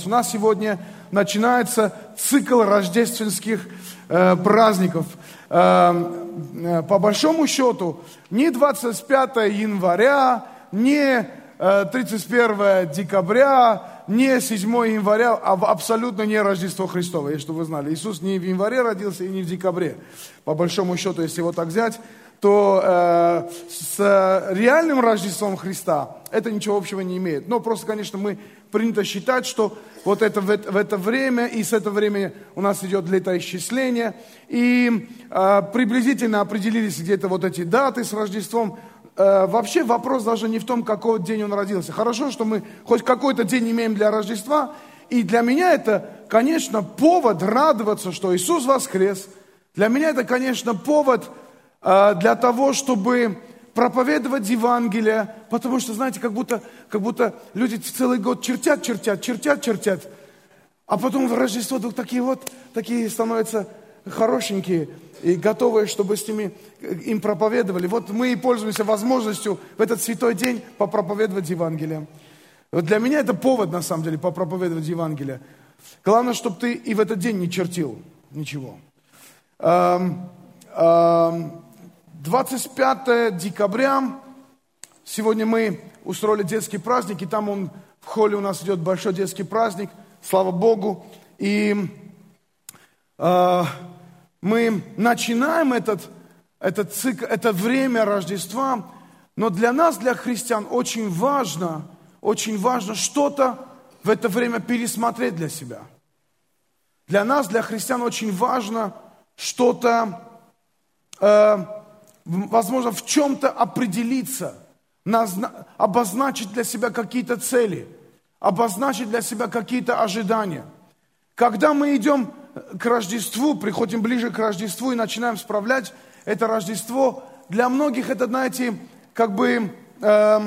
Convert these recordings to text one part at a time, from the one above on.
нас. У нас сегодня начинается цикл рождественских э, праздников. Э, э, по большому счету, не 25 января, не э, 31 декабря, не 7 января, а абсолютно не Рождество Христово, чтобы вы знали. Иисус не в январе родился и не в декабре. По большому счету, если его так взять, то э, с реальным Рождеством Христа это ничего общего не имеет. Но просто, конечно, мы принято считать, что вот это в, в это время, и с этого времени у нас идет летоисчисление, и э, приблизительно определились где-то вот эти даты с Рождеством. Э, вообще вопрос даже не в том, какой день он родился. Хорошо, что мы хоть какой-то день имеем для Рождества, и для меня это, конечно, повод радоваться, что Иисус воскрес. Для меня это, конечно, повод а, для того, чтобы проповедовать Евангелие, потому что, знаете, как будто, как будто люди целый год чертят, чертят, чертят, чертят, а потом в Рождество вдруг такие вот, такие становятся хорошенькие и готовые, чтобы с ними им проповедовали. Вот мы и пользуемся возможностью в этот святой день попроповедовать Евангелие. Вот для меня это повод, на самом деле, попроповедовать Евангелие. Главное, чтобы ты и в этот день не чертил ничего. 25 декабря, сегодня мы устроили детский праздник, и там он, в холле у нас идет большой детский праздник, слава Богу. И э, мы начинаем этот, этот цикл, это время Рождества, но для нас, для христиан, очень важно, очень важно что-то в это время пересмотреть для себя. Для нас, для христиан, очень важно что-то э, возможно, в чем-то определиться, обозначить для себя какие-то цели, обозначить для себя какие-то ожидания. Когда мы идем к Рождеству, приходим ближе к Рождеству и начинаем справлять это Рождество, для многих это, знаете, как бы, э,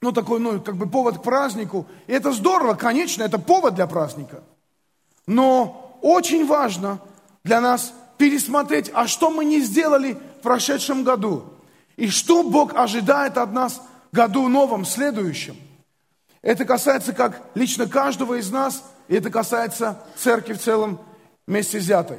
ну, такой, ну, как бы повод к празднику. И это здорово, конечно, это повод для праздника. Но очень важно для нас пересмотреть, а что мы не сделали в прошедшем году. И что Бог ожидает от нас в году новом, следующем. Это касается как лично каждого из нас, и это касается церкви в целом вместе взятой.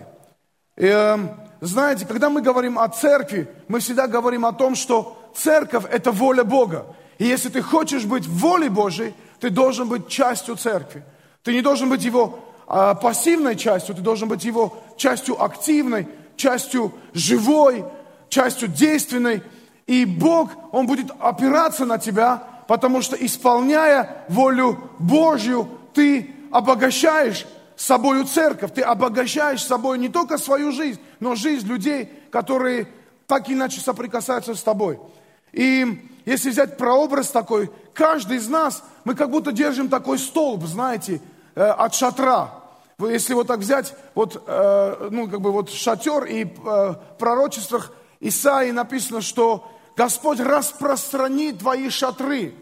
И, э, знаете, когда мы говорим о церкви, мы всегда говорим о том, что церковь – это воля Бога. И если ты хочешь быть в воле Божьей, ты должен быть частью церкви. Ты не должен быть его а, пассивной частью, ты должен быть его частью активной, частью живой, частью действенной. И Бог, Он будет опираться на тебя, потому что исполняя волю Божью, ты обогащаешь собою церковь, ты обогащаешь собой не только свою жизнь, но жизнь людей, которые так или иначе соприкасаются с тобой. И если взять прообраз такой, каждый из нас, мы как будто держим такой столб, знаете, э, от шатра. Если вот так взять, вот, э, ну, как бы вот шатер и э, в пророчествах Исаии написано, что Господь распространит твои шатры.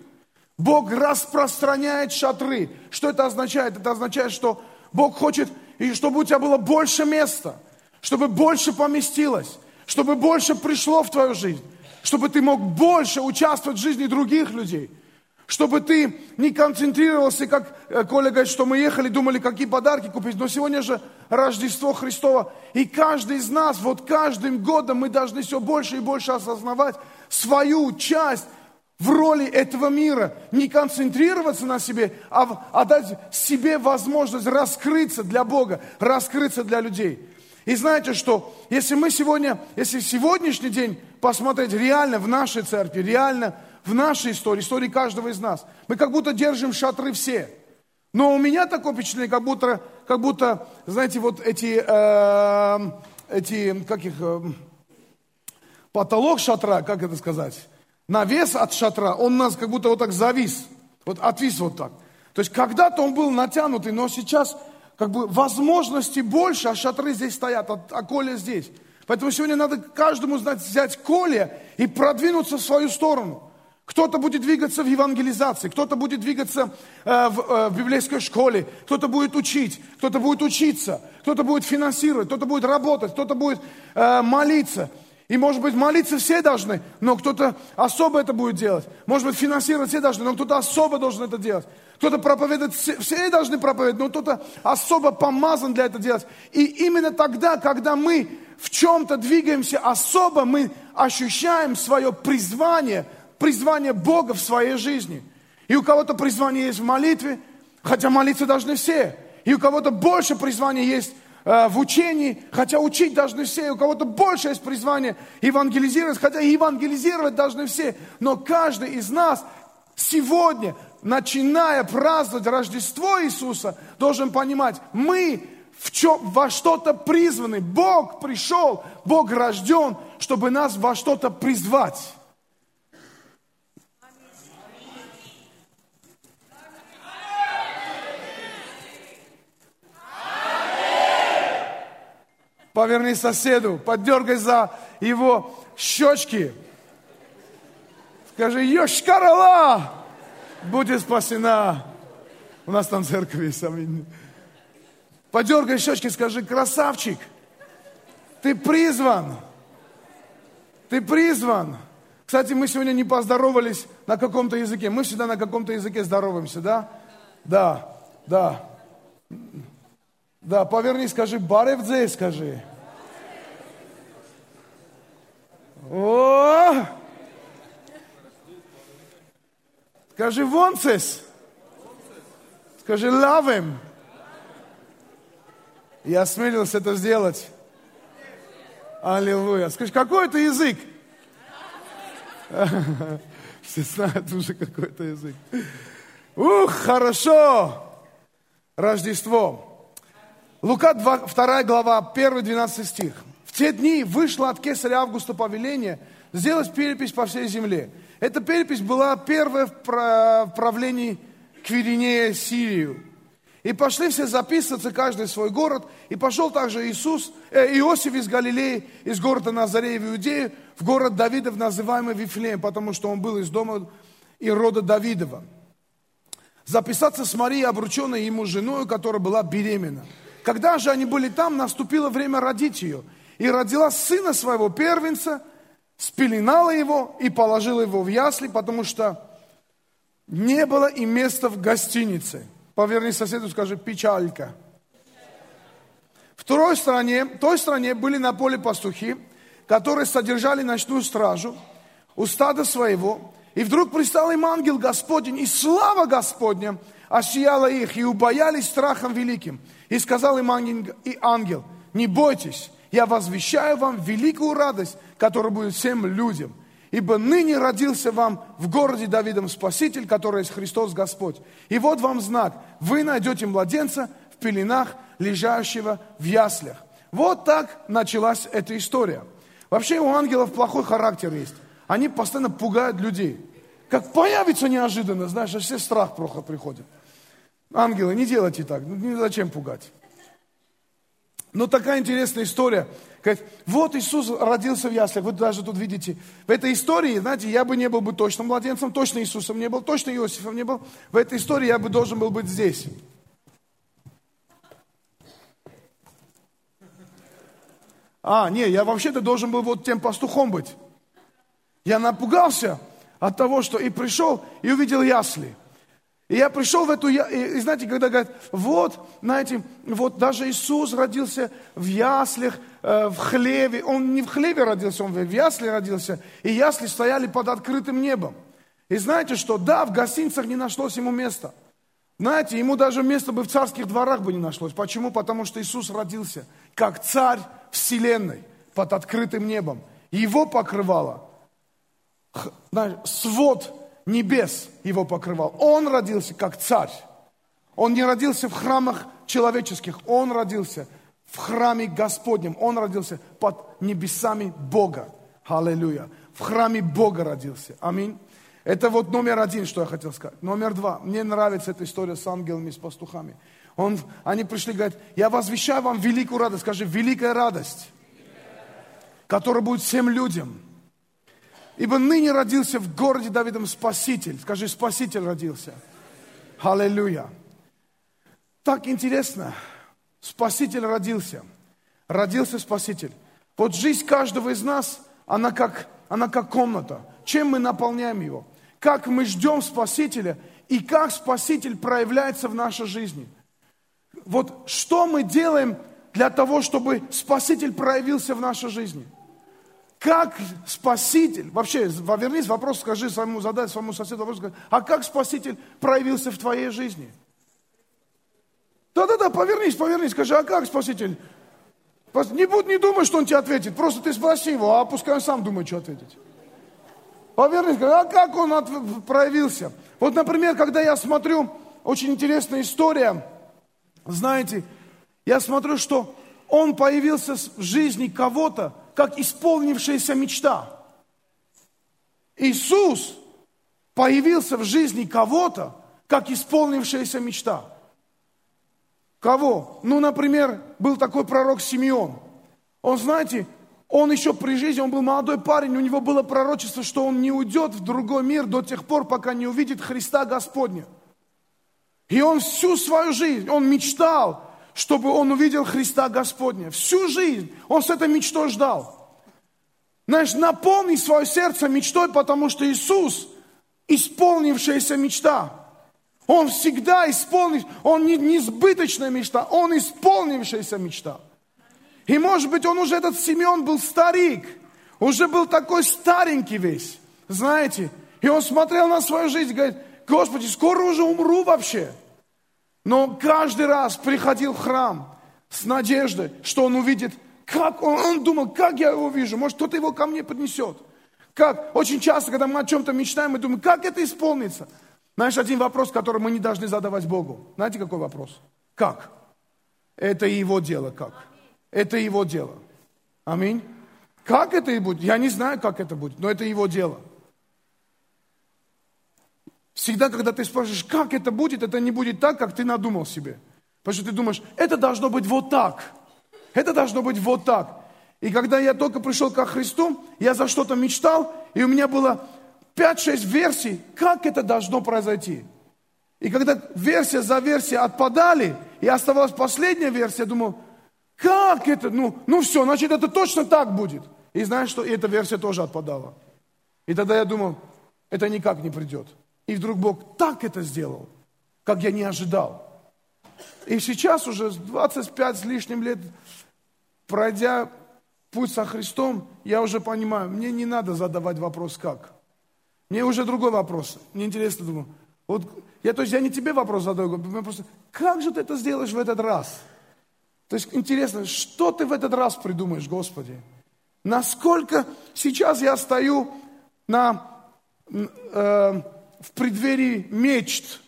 Бог распространяет шатры. Что это означает? Это означает, что Бог хочет, и чтобы у тебя было больше места, чтобы больше поместилось, чтобы больше пришло в твою жизнь, чтобы ты мог больше участвовать в жизни других людей – чтобы ты не концентрировался, как э, Коля говорит, что мы ехали, думали, какие подарки купить. Но сегодня же Рождество Христово. И каждый из нас, вот каждым годом мы должны все больше и больше осознавать свою часть в роли этого мира. Не концентрироваться на себе, а, а дать себе возможность раскрыться для Бога, раскрыться для людей. И знаете что, если мы сегодня, если сегодняшний день посмотреть реально в нашей церкви, реально в нашей истории, истории каждого из нас. Мы как будто держим шатры все. Но у меня такое впечатление, как будто, как будто знаете, вот эти, э, эти как их, э, потолок шатра, как это сказать, навес от шатра, он нас как будто вот так завис, вот отвис вот так. То есть когда-то он был натянутый, но сейчас как бы возможностей больше, а шатры здесь стоят, а, а Коля здесь. Поэтому сегодня надо каждому знать, взять Коля и продвинуться в свою сторону. Кто-то будет двигаться в евангелизации, кто-то будет двигаться э, в, э, в библейской школе, кто-то будет учить, кто-то будет учиться, кто-то будет финансировать, кто-то будет работать, кто-то будет э, молиться. И, может быть, молиться все должны, но кто-то особо это будет делать. Может быть, финансировать все должны, но кто-то особо должен это делать. Кто-то проповедует, все, все должны проповедовать, но кто-то особо помазан для этого делать. И именно тогда, когда мы в чем-то двигаемся особо, мы ощущаем свое призвание, призвание Бога в своей жизни. И у кого-то призвание есть в молитве, хотя молиться должны все. И у кого-то больше призвания есть Э, в учении, хотя учить должны все, у кого-то больше есть призвание евангелизировать, хотя евангелизировать должны все, но каждый из нас сегодня, начиная праздновать Рождество Иисуса, должен понимать, мы в чем, во что-то призваны. Бог пришел, Бог рожден, чтобы нас во что-то призвать. Поверни соседу, поддергай за его щечки. Скажи, Йошкарала, будь спасена. У нас там церковь есть, аминь. Подергай щечки, скажи, красавчик, ты призван. Ты призван. Кстати, мы сегодня не поздоровались на каком-то языке. Мы всегда на каком-то языке здороваемся, да? Да, да. Да, поверни, скажи, баревдзе, скажи. О! Скажи, вонцес. Скажи, лавем. Я осмелился это сделать. Аллилуйя. Скажи, какой это язык? Все знают уже какой-то язык. Ух, хорошо. Рождество. Лука 2, 2 глава, 1-12 стих. Те дни вышло от кесаря Августа повеление сделать перепись по всей земле. Эта перепись была первая в правлении Квиринея Сирию. И пошли все записываться, каждый в свой город. И пошел также Иисус, э, Иосиф из Галилеи, из города Назарея в Иудею, в город Давидов, называемый Вифлеем, потому что он был из дома и рода Давидова. Записаться с Марией, обрученной ему женой, которая была беременна. Когда же они были там, наступило время родить ее. И родила сына своего первенца, спеленала его и положила его в ясли, потому что не было и места в гостинице. Поверни соседу, скажи, печалька. В той стране, той стране были на поле пастухи, которые содержали ночную стражу у стада своего. И вдруг пристал им ангел Господень, и слава Господня осияла их, и убоялись страхом великим. И сказал им ангел, и ангел, не бойтесь, я возвещаю вам великую радость, которая будет всем людям. Ибо ныне родился вам в городе Давидом Спаситель, который есть Христос Господь. И вот вам знак, вы найдете младенца в пеленах, лежащего в яслях. Вот так началась эта история. Вообще у ангелов плохой характер есть. Они постоянно пугают людей. Как появится неожиданно, знаешь, а все страх плохо приходит. Ангелы, не делайте так, ну зачем пугать. Но такая интересная история. Говорит, вот Иисус родился в яслях, вы даже тут видите. В этой истории, знаете, я бы не был бы точно младенцем, точно Иисусом не был, точно Иосифом не был. В этой истории я бы должен был быть здесь. А, не, я вообще-то должен был вот тем пастухом быть. Я напугался от того, что и пришел, и увидел ясли. И я пришел в эту, и знаете, когда говорят, вот, знаете, вот даже Иисус родился в яслях, э, в хлеве. Он не в хлеве родился, он в ясле родился. И ясли стояли под открытым небом. И знаете что? Да, в гостиницах не нашлось ему места. Знаете, ему даже места бы в царских дворах бы не нашлось. Почему? Потому что Иисус родился как царь вселенной под открытым небом. Его покрывало свод небес его покрывал. Он родился как царь. Он не родился в храмах человеческих, он родился в храме Господнем. Он родился под небесами Бога. Аллилуйя. В храме Бога родился. Аминь. Это вот номер один, что я хотел сказать. Номер два. Мне нравится эта история с ангелами, с пастухами. Он, они пришли, говорят, я возвещаю вам великую радость. Скажи, великая радость, которая будет всем людям. Ибо ныне родился в городе Давидом Спаситель. Скажи, Спаситель родился. Аллилуйя. Так интересно. Спаситель родился. Родился Спаситель. Вот жизнь каждого из нас, она как, она как комната. Чем мы наполняем его? Как мы ждем Спасителя и как Спаситель проявляется в нашей жизни. Вот что мы делаем для того, чтобы Спаситель проявился в нашей жизни? Как Спаситель, вообще, вернись, вопрос скажи своему, задай своему соседу вопрос, скажи, а как Спаситель проявился в твоей жизни? Да-да-да, повернись, повернись, скажи, а как Спаситель? Не, будь, не думай, что он тебе ответит, просто ты спроси его, а пускай он сам думает, что ответить. Повернись, скажи, а как он от, проявился? Вот, например, когда я смотрю, очень интересная история, знаете, я смотрю, что он появился в жизни кого-то, как исполнившаяся мечта. Иисус появился в жизни кого-то, как исполнившаяся мечта. Кого? Ну, например, был такой пророк Симеон. Он, знаете, он еще при жизни, он был молодой парень, у него было пророчество, что он не уйдет в другой мир до тех пор, пока не увидит Христа Господня. И он всю свою жизнь, он мечтал, чтобы он увидел Христа Господня. Всю жизнь он с этой мечтой ждал. Знаешь, наполни свое сердце мечтой, потому что Иисус исполнившаяся мечта. Он всегда исполнит, он не, не сбыточная мечта, он исполнившаяся мечта. И может быть, он уже, этот Симеон был старик, уже был такой старенький весь, знаете. И он смотрел на свою жизнь говорит, Господи, скоро уже умру вообще. Но каждый раз приходил в храм с надеждой, что он увидит, как он, он думал, как я его вижу, может кто-то его ко мне поднесет. Как? Очень часто, когда мы о чем-то мечтаем, мы думаем, как это исполнится? Знаешь, один вопрос, который мы не должны задавать Богу. Знаете, какой вопрос? Как? Это его дело, как? Это его дело. Аминь. Как это и будет? Я не знаю, как это будет, но это его дело. Всегда, когда ты спрашиваешь, как это будет, это не будет так, как ты надумал себе. Потому что ты думаешь, это должно быть вот так. Это должно быть вот так. И когда я только пришел ко Христу, я за что-то мечтал, и у меня было 5-6 версий, как это должно произойти. И когда версия за версией отпадали, и оставалась последняя версия, я думал, как это? Ну, ну все, значит, это точно так будет. И знаешь что? И эта версия тоже отпадала. И тогда я думал, это никак не придет. И вдруг Бог так это сделал, как я не ожидал. И сейчас уже 25 с лишним лет, пройдя путь со Христом, я уже понимаю, мне не надо задавать вопрос «как?». Мне уже другой вопрос. Мне интересно, думаю, вот я, то есть я не тебе вопрос задаю, я просто, как же ты это сделаешь в этот раз? То есть интересно, что ты в этот раз придумаешь, Господи? Насколько сейчас я стою на, э, в преддверии мечт.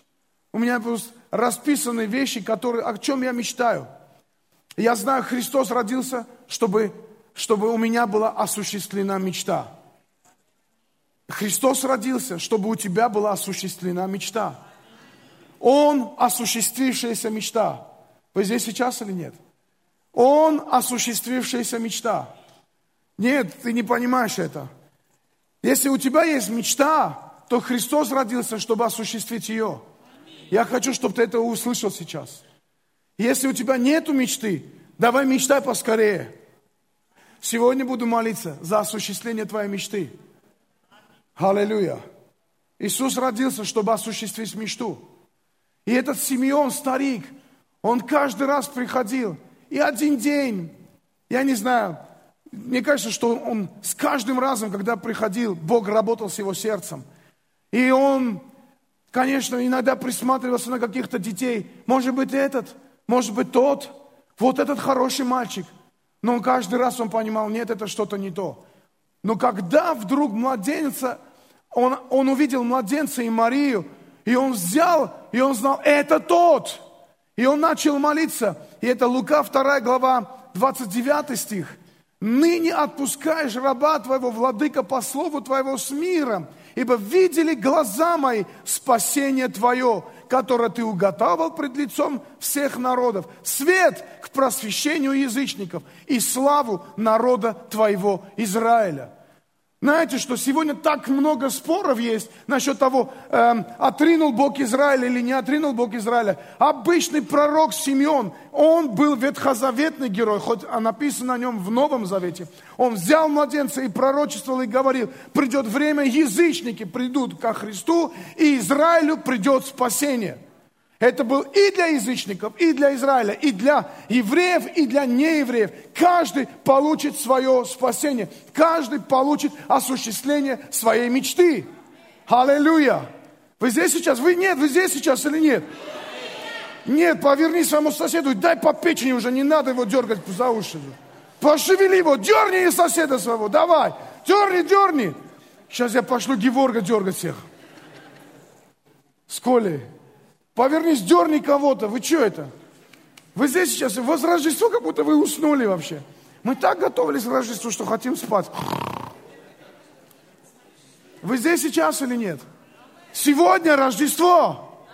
У меня просто расписаны вещи, которые, о чем я мечтаю. Я знаю, Христос родился, чтобы, чтобы у меня была осуществлена мечта. Христос родился, чтобы у тебя была осуществлена мечта. Он осуществившаяся мечта. Вы здесь сейчас или нет? Он осуществившаяся мечта. Нет, ты не понимаешь это. Если у тебя есть мечта, то Христос родился, чтобы осуществить ее. Я хочу, чтобы ты это услышал сейчас. Если у тебя нет мечты, давай мечтай поскорее. Сегодня буду молиться за осуществление твоей мечты. Аллилуйя. Иисус родился, чтобы осуществить мечту. И этот Симеон, старик, он каждый раз приходил – и один день, я не знаю, мне кажется, что он с каждым разом, когда приходил, Бог работал с его сердцем. И он, конечно, иногда присматривался на каких-то детей. Может быть, этот, может быть, тот, вот этот хороший мальчик. Но каждый раз он понимал, нет, это что-то не то. Но когда вдруг младенца, он, он увидел младенца и Марию, и он взял, и он знал, это тот. И он начал молиться. И это Лука 2 глава 29 стих. «Ныне отпускаешь раба твоего, владыка, по слову твоего с миром, ибо видели глаза мои спасение твое, которое ты уготовил пред лицом всех народов, свет к просвещению язычников и славу народа твоего Израиля». Знаете, что сегодня так много споров есть насчет того, эм, отринул Бог Израиля или не отринул Бог Израиля. Обычный пророк Симеон, он был ветхозаветный герой, хоть написано о нем в Новом Завете. Он взял младенца и пророчествовал и говорил, придет время, язычники придут ко Христу, и Израилю придет спасение. Это был и для язычников, и для Израиля, и для евреев, и для неевреев. Каждый получит свое спасение. Каждый получит осуществление своей мечты. Аллилуйя. Вы здесь сейчас? Вы нет, вы здесь сейчас или нет? Нет, поверни своему соседу, дай по печени уже, не надо его дергать за уши. Пошевели его, дерни соседа своего, давай, дерни, дерни. Сейчас я пошлю Геворга дергать всех. С Колей. Повернись, дерни кого-то. Вы что это? Вы здесь сейчас, у вас Рождество, как будто вы уснули вообще. Мы так готовились к Рождеству, что хотим спать. Вы здесь сейчас или нет? Сегодня Рождество.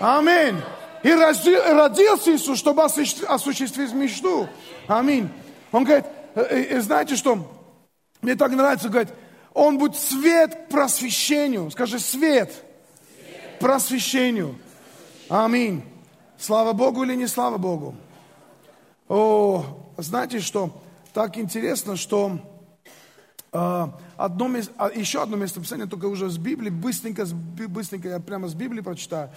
Аминь. И родился Иисус, чтобы осуществить мечту. Аминь. Он говорит, «Э, э, э, знаете что? Мне так нравится, говорит, он будет свет просвещению. Скажи, свет, свет. просвещению. Аминь. Слава Богу или не слава Богу? О, знаете что? Так интересно, что э, одно, а, еще одно местописание, только уже с Библии, быстренько, быстренько я прямо с Библии прочитаю,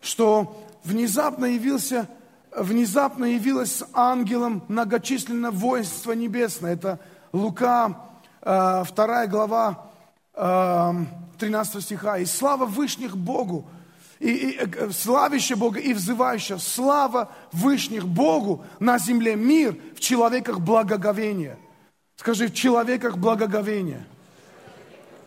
что внезапно явился, внезапно явилось с ангелом многочисленное воинство небесное. Это Лука, э, 2 глава, э, 13 стиха. «И слава Вышних Богу, и, и э, славящее Бога и взывающее, слава Вышних Богу на земле мир в человеках благоговения. Скажи, в человеках благоговения.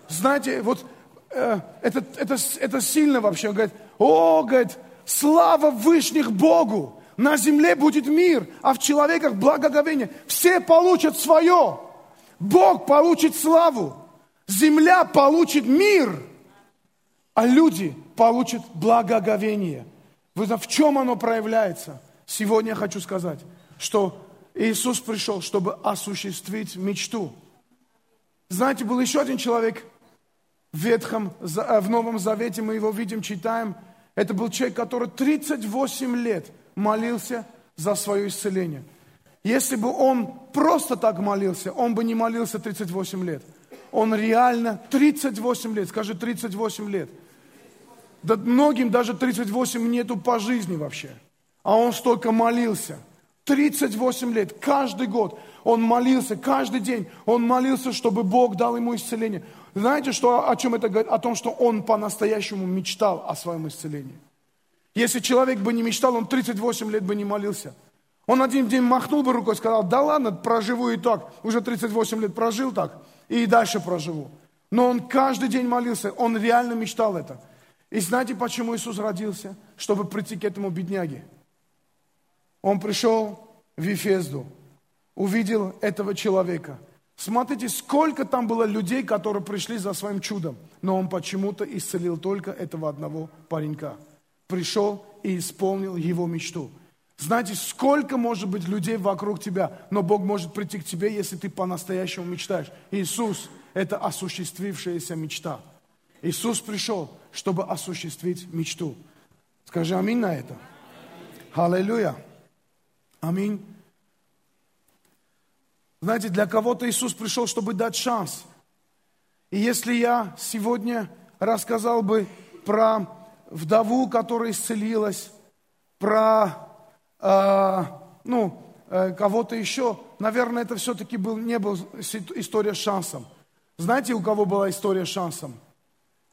Знаете, вот э, это, это, это сильно вообще. Он говорит, о, говорит, слава Вышних Богу, на земле будет мир, а в человеках благоговение. Все получат свое. Бог получит славу. Земля получит мир. А люди получит благоговение. В чем оно проявляется? Сегодня я хочу сказать, что Иисус пришел, чтобы осуществить мечту. Знаете, был еще один человек в Ветхом, э, в Новом Завете, мы его видим, читаем. Это был человек, который 38 лет молился за свое исцеление. Если бы он просто так молился, он бы не молился 38 лет. Он реально 38 лет, скажи 38 лет – да многим даже 38 нету по жизни вообще. А он столько молился. 38 лет, каждый год он молился, каждый день он молился, чтобы Бог дал ему исцеление. Знаете, что, о чем это говорит? О том, что он по-настоящему мечтал о своем исцелении. Если человек бы не мечтал, он 38 лет бы не молился. Он один день махнул бы рукой и сказал, да ладно, проживу и так. Уже 38 лет прожил так, и дальше проживу. Но он каждый день молился, он реально мечтал это. И знаете, почему Иисус родился? Чтобы прийти к этому бедняге. Он пришел в Ефезду, увидел этого человека. Смотрите, сколько там было людей, которые пришли за своим чудом. Но он почему-то исцелил только этого одного паренька. Пришел и исполнил его мечту. Знаете, сколько может быть людей вокруг тебя, но Бог может прийти к тебе, если ты по-настоящему мечтаешь. Иисус – это осуществившаяся мечта. Иисус пришел, чтобы осуществить мечту. Скажи аминь на это. Аллилуйя. Аминь. Знаете, для кого-то Иисус пришел, чтобы дать шанс. И если я сегодня рассказал бы про вдову, которая исцелилась, про э, ну, э, кого-то еще, наверное, это все-таки был, не был история с шансом. Знаете, у кого была история с шансом?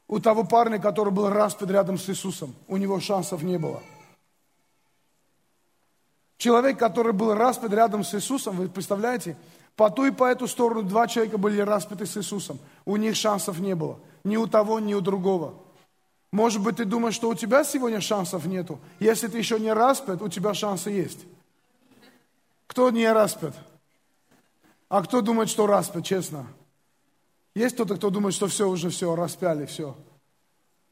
У того парня, который был распят рядом с Иисусом, у него шансов не было. Человек, который был распят рядом с Иисусом, вы представляете, по ту и по эту сторону два человека были распяты с Иисусом. У них шансов не было. Ни у того, ни у другого. Может быть, ты думаешь, что у тебя сегодня шансов нету. Если ты еще не распят, у тебя шансы есть. Кто не распят? А кто думает, что распят, честно? Есть кто-то, кто думает, что все, уже все, распяли, все.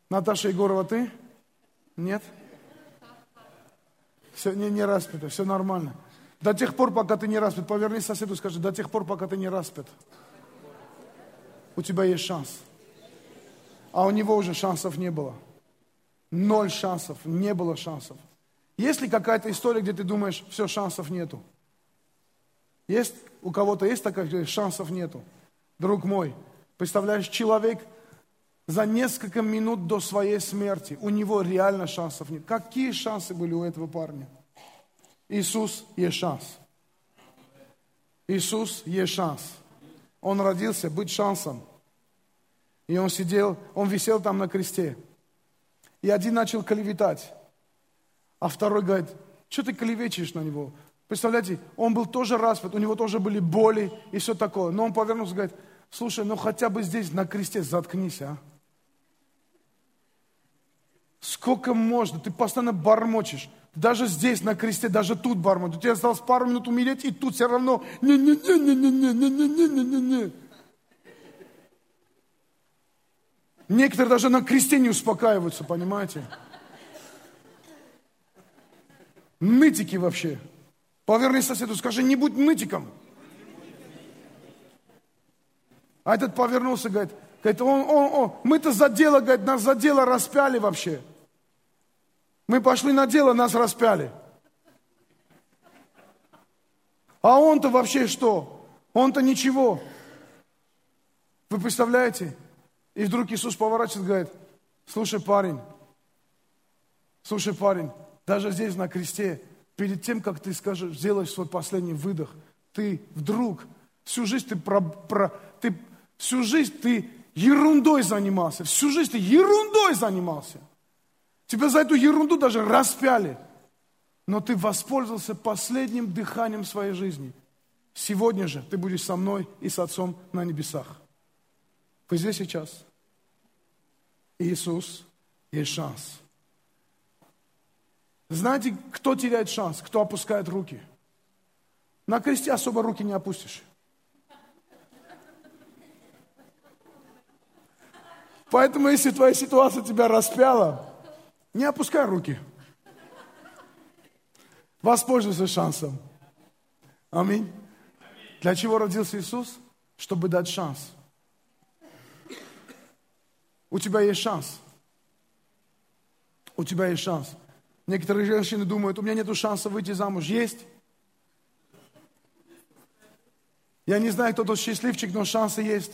Наташа Егорова, ты? Нет? Все, не, не распято, все нормально. До тех пор, пока ты не распят, поверни соседу и скажи, до тех пор, пока ты не распят. у тебя есть шанс. А у него уже шансов не было. Ноль шансов, не было шансов. Есть ли какая-то история, где ты думаешь, все, шансов нету? Есть у кого-то есть такая, где шансов нету? Друг мой, представляешь, человек за несколько минут до своей смерти, у него реально шансов нет. Какие шансы были у этого парня? Иисус есть шанс. Иисус есть шанс. Он родился быть шансом. И он сидел, он висел там на кресте. И один начал клеветать. А второй говорит, что ты клевечешь на него? Представляете, он был тоже распят, у него тоже были боли и все такое. Но он повернулся и говорит, слушай, ну хотя бы здесь на кресте заткнись, а. Сколько можно? Ты постоянно бормочешь. Даже здесь, на кресте, даже тут бормочешь. У тебя осталось пару минут умереть, и тут все равно не-не-не-не-не-не-не-не-не-не. Некоторые даже на кресте не успокаиваются, понимаете? Нытики вообще. Поверни соседу, скажи, не будь нытиком. А этот повернулся, говорит, говорит он, он, он, мы-то за дело, говорит, нас за дело распяли вообще. Мы пошли на дело, нас распяли. А он-то вообще что? Он-то ничего. Вы представляете? И вдруг Иисус поворачивается и говорит, слушай, парень, слушай, парень, даже здесь на кресте, перед тем, как ты скажешь, сделаешь свой последний выдох, ты вдруг всю жизнь ты, про, про, ты всю жизнь ты ерундой занимался, всю жизнь ты ерундой занимался. Тебя за эту ерунду даже распяли. Но ты воспользовался последним дыханием своей жизни. Сегодня же ты будешь со мной и с Отцом на небесах. Вы здесь сейчас. Иисус есть шанс. Знаете, кто теряет шанс? Кто опускает руки? На кресте особо руки не опустишь. Поэтому, если твоя ситуация тебя распяла, не опускай руки. Воспользуйся шансом. Аминь. Для чего родился Иисус? Чтобы дать шанс. У тебя есть шанс. У тебя есть шанс. Некоторые женщины думают, у меня нет шанса выйти замуж. Есть. Я не знаю, кто тот счастливчик, но шансы есть.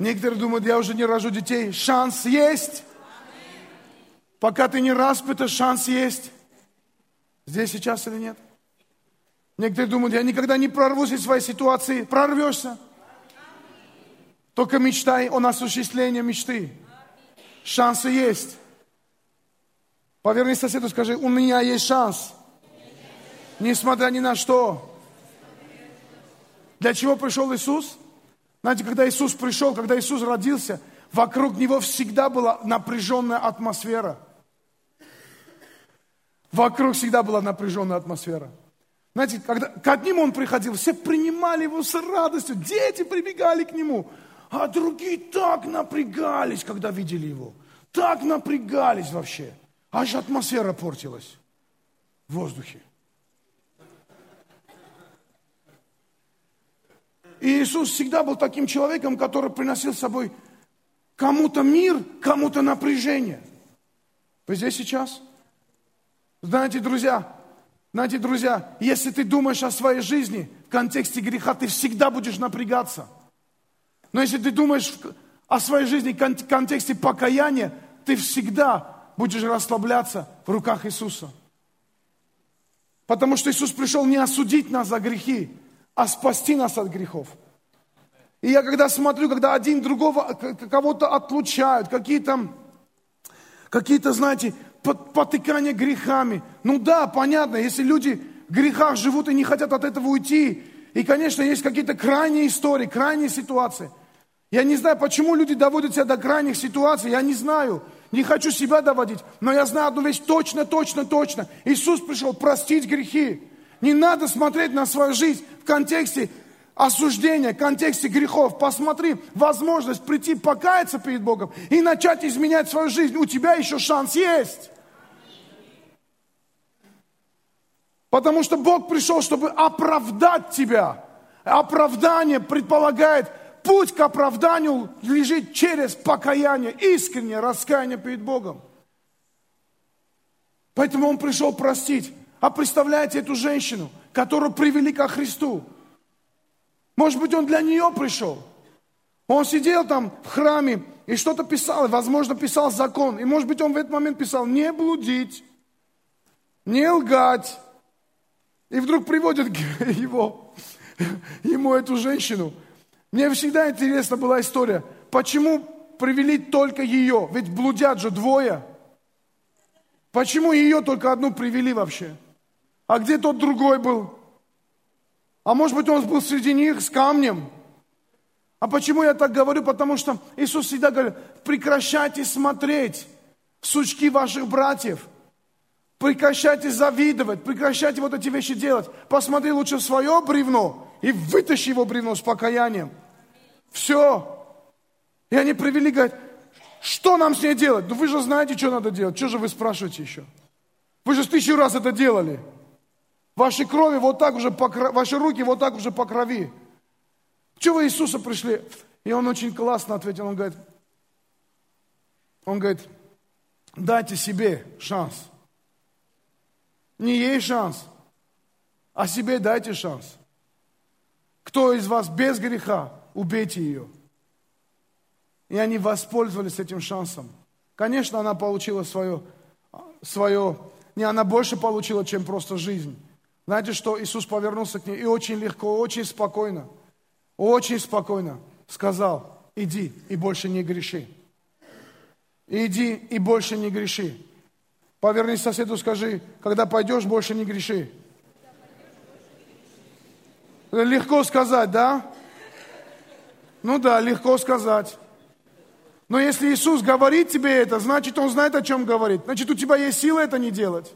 Некоторые думают, я уже не рожу детей. Шанс есть. Пока ты не распыта, шанс есть. Здесь сейчас или нет? Некоторые думают, я никогда не прорвусь из своей ситуации. Прорвешься. Только мечтай о осуществлении мечты. Шансы есть. Поверни соседу, скажи, у меня есть шанс. Несмотря ни на что. Для чего пришел Иисус? Знаете, когда Иисус пришел, когда Иисус родился, вокруг Него всегда была напряженная атмосфера. Вокруг всегда была напряженная атмосфера. Знаете, когда к ним Он приходил, все принимали Его с радостью, дети прибегали к Нему. А другие так напрягались, когда видели его. Так напрягались вообще. Аж атмосфера портилась в воздухе. И Иисус всегда был таким человеком, который приносил с собой кому-то мир, кому-то напряжение. Вы здесь сейчас? Знаете, друзья, знаете, друзья, если ты думаешь о своей жизни в контексте греха, ты всегда будешь напрягаться – но если ты думаешь о своей жизни в контексте покаяния, ты всегда будешь расслабляться в руках Иисуса. Потому что Иисус пришел не осудить нас за грехи, а спасти нас от грехов. И я когда смотрю, когда один другого, кого-то отлучают, какие-то, какие-то, знаете, потыкания грехами. Ну да, понятно, если люди в грехах живут и не хотят от этого уйти, и, конечно, есть какие-то крайние истории, крайние ситуации. Я не знаю, почему люди доводят себя до крайних ситуаций, я не знаю. Не хочу себя доводить, но я знаю одну вещь точно, точно, точно. Иисус пришел простить грехи. Не надо смотреть на свою жизнь контексте осуждения, в контексте грехов. Посмотри, возможность прийти покаяться перед Богом и начать изменять свою жизнь. У тебя еще шанс есть. Потому что Бог пришел, чтобы оправдать тебя Оправдание предполагает, путь к оправданию лежит через покаяние, искреннее раскаяние перед Богом. Поэтому он пришел простить. А представляете эту женщину, которую привели ко Христу. Может быть, он для нее пришел. Он сидел там в храме и что-то писал, возможно, писал закон. И, может быть, он в этот момент писал, не блудить, не лгать. И вдруг приводят его, ему эту женщину. Мне всегда интересна была история, почему привели только ее? Ведь блудят же двое. Почему ее только одну привели вообще? А где тот другой был? А может быть, он был среди них с камнем? А почему я так говорю? Потому что Иисус всегда говорит, прекращайте смотреть в сучки ваших братьев. Прекращайте завидовать, прекращайте вот эти вещи делать. Посмотри лучше в свое бревно и вытащи его бревно с покаянием. Все. И они привели, говорят, что нам с ней делать? Ну вы же знаете, что надо делать. Что же вы спрашиваете еще? Вы же тысячу раз это делали. Ваши крови вот так уже по ваши руки вот так уже по крови. Чего вы Иисуса пришли? И он очень классно ответил. Он говорит, он говорит, дайте себе шанс. Не ей шанс, а себе дайте шанс. Кто из вас без греха, убейте ее. И они воспользовались этим шансом. Конечно, она получила свое, свое, не она больше получила, чем просто жизнь. Знаете, что Иисус повернулся к ней и очень легко, очень спокойно, очень спокойно сказал, иди и больше не греши. Иди и больше не греши. Повернись соседу, скажи, когда пойдешь, больше не греши. Легко сказать, да? Ну да, легко сказать. Но если Иисус говорит тебе это, значит, Он знает, о чем говорит. Значит, у тебя есть сила это не делать.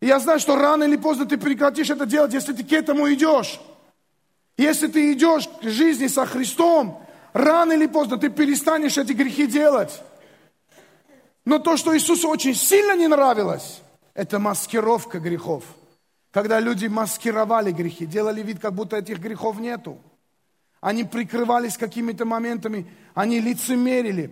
И я знаю, что рано или поздно ты прекратишь это делать, если ты к этому идешь. Если ты идешь к жизни со Христом, рано или поздно ты перестанешь эти грехи делать. Но то, что Иисусу очень сильно не нравилось, это маскировка грехов. Когда люди маскировали грехи, делали вид, как будто этих грехов нету. Они прикрывались какими-то моментами, они лицемерили,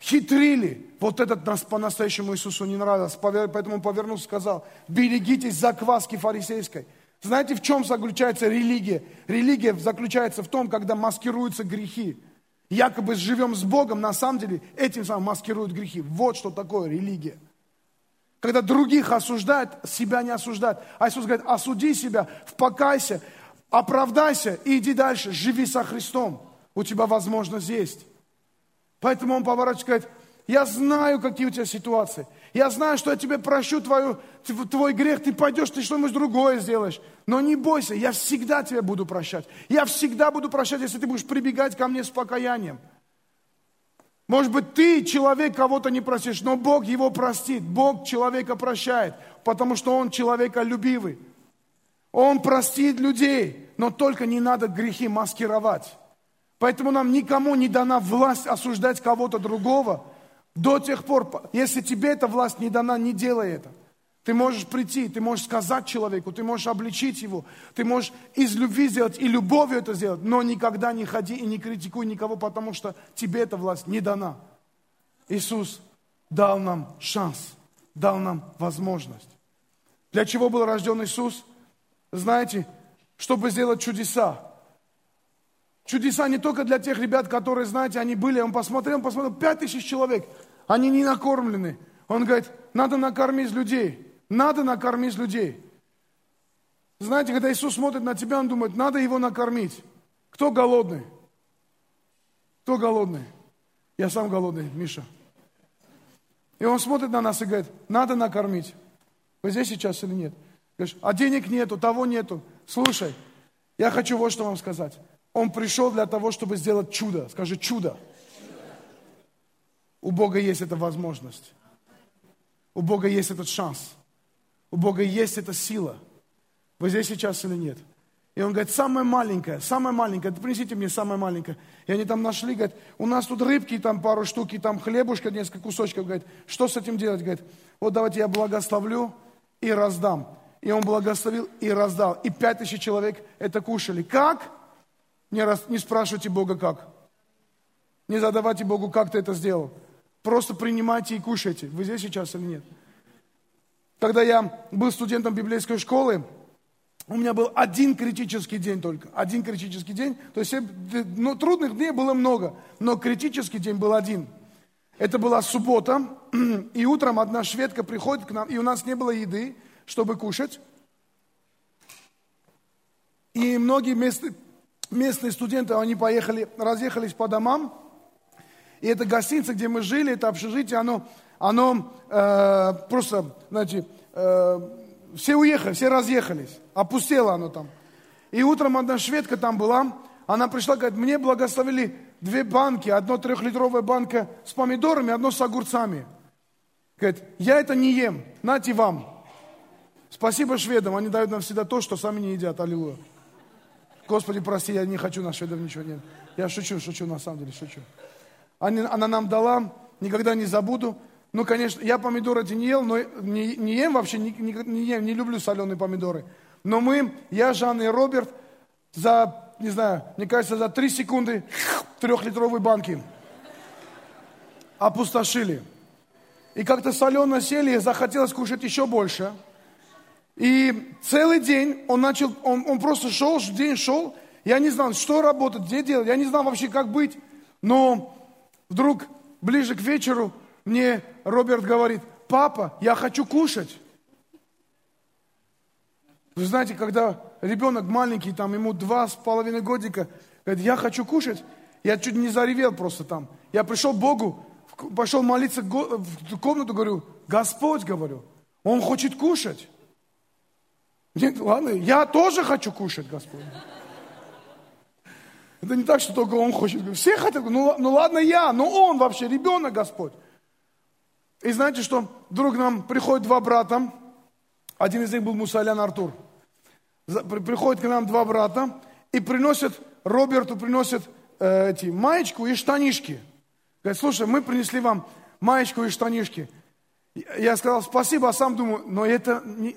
хитрили. Вот этот нас по-настоящему Иисусу не нравился. Поэтому и сказал, берегитесь закваски фарисейской. Знаете, в чем заключается религия? Религия заключается в том, когда маскируются грехи. Якобы живем с Богом, на самом деле этим самым маскируют грехи. Вот что такое религия. Когда других осуждают, себя не осуждают. А Иисус говорит, осуди себя, впокайся, оправдайся и иди дальше, живи со Христом. У тебя возможность есть. Поэтому он поворачивается и говорит, я знаю, какие у тебя ситуации. Я знаю, что я тебе прощу твою, твой грех, ты пойдешь, ты что-нибудь другое сделаешь. Но не бойся, я всегда тебя буду прощать. Я всегда буду прощать, если ты будешь прибегать ко мне с покаянием. Может быть, ты, человек, кого-то не простишь, но Бог его простит. Бог человека прощает, потому что Он человеколюбивый. Он простит людей, но только не надо грехи маскировать. Поэтому нам никому не дана власть осуждать кого-то другого до тех пор, если тебе эта власть не дана, не делай это. Ты можешь прийти, ты можешь сказать человеку, ты можешь обличить его, ты можешь из любви сделать и любовью это сделать, но никогда не ходи и не критикуй никого, потому что тебе эта власть не дана. Иисус дал нам шанс, дал нам возможность. Для чего был рожден Иисус? знаете, чтобы сделать чудеса. Чудеса не только для тех ребят, которые, знаете, они были, он посмотрел, он посмотрел, пять тысяч человек, они не накормлены. Он говорит, надо накормить людей, надо накормить людей. Знаете, когда Иисус смотрит на тебя, он думает, надо его накормить. Кто голодный? Кто голодный? Я сам голодный, Миша. И он смотрит на нас и говорит, надо накормить. Вы здесь сейчас или нет? Говоришь, а денег нету, того нету. Слушай, я хочу вот что вам сказать. Он пришел для того, чтобы сделать чудо. Скажи, чудо. У Бога есть эта возможность. У Бога есть этот шанс. У Бога есть эта сила. Вы здесь сейчас или нет? И он говорит, самое маленькое, самое маленькое, принесите мне самое маленькое. И они там нашли, говорят, у нас тут рыбки, там пару штук, и там хлебушка, несколько кусочков. Говорит, что с этим делать? Говорит, вот давайте я благословлю и раздам. и он благословил и раздал. И пять тысяч человек это кушали. Как? Не, раз, не спрашивайте Бога как. Не задавайте Богу, как ты это сделал. Просто принимайте и кушайте. Вы здесь сейчас или нет? Когда я был студентом библейской школы, у меня был один критический день только. Один критический день. То есть ну, трудных дней было много, но критический день был один. Это была суббота, и утром одна шведка приходит к нам, и у нас не было еды, чтобы кушать. И многие местные, местные студенты, они поехали, разъехались по домам. И это гостиница, где мы жили, это общежитие, оно, оно э, просто, знаете, э, все уехали, все разъехались. Опустело оно там. И утром одна шведка там была, она пришла, говорит, мне благословили две банки, одно трехлитровая банка с помидорами, одно с огурцами. Говорит, я это не ем, нате вам. Спасибо шведам, они дают нам всегда то, что сами не едят. Аллилуйя. Господи, прости, я не хочу на шведов ничего нет. Я шучу, шучу, на самом деле, шучу. Они, она нам дала, никогда не забуду. Ну, конечно, я помидоры эти не ел, но не, не ем вообще, не, не, не ем, не люблю соленые помидоры. Но мы, я, Жанна и Роберт, за, не знаю, мне кажется, за три секунды трехлитровые банки опустошили. И как-то солено сели, захотелось кушать еще больше. И целый день он начал, он, он просто шел, день шел. Я не знал, что работать, где делать. Я не знал вообще, как быть. Но вдруг, ближе к вечеру, мне Роберт говорит, папа, я хочу кушать. Вы знаете, когда ребенок маленький, там ему два с половиной годика, говорит, я хочу кушать, я чуть не заревел просто там. Я пришел к Богу, пошел молиться в комнату, говорю, Господь, говорю, Он хочет кушать. Нет, ладно, я тоже хочу кушать, Господь. Это не так, что только Он хочет. Все хотят, ну, ну ладно я, но Он вообще ребенок, Господь. И знаете что? Вдруг нам приходят два брата. Один из них был Мусалян Артур. Приходят к нам два брата и приносят, Роберту приносят э, эти маечку и штанишки. Говорят, слушай, мы принесли вам маечку и штанишки. Я сказал спасибо, а сам думаю, но это не,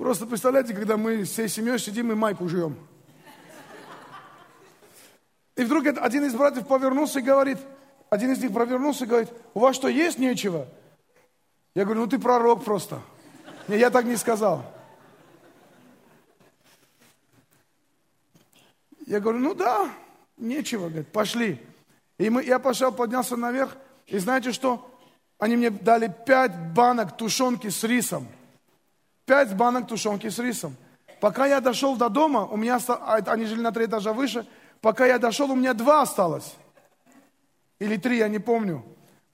Просто представляете, когда мы всей семьей сидим и майку жуем. И вдруг один из братьев повернулся и говорит, один из них провернулся и говорит, у вас что, есть нечего? Я говорю, ну ты пророк просто. Не, я так не сказал. Я говорю, ну да, нечего, говорит, пошли. И мы, я пошел, поднялся наверх, и знаете что? Они мне дали пять банок тушенки с рисом. Пять банок тушенки с рисом. Пока я дошел до дома, у меня, а они жили на три этажа выше, Пока я дошел, у меня два осталось. Или три, я не помню.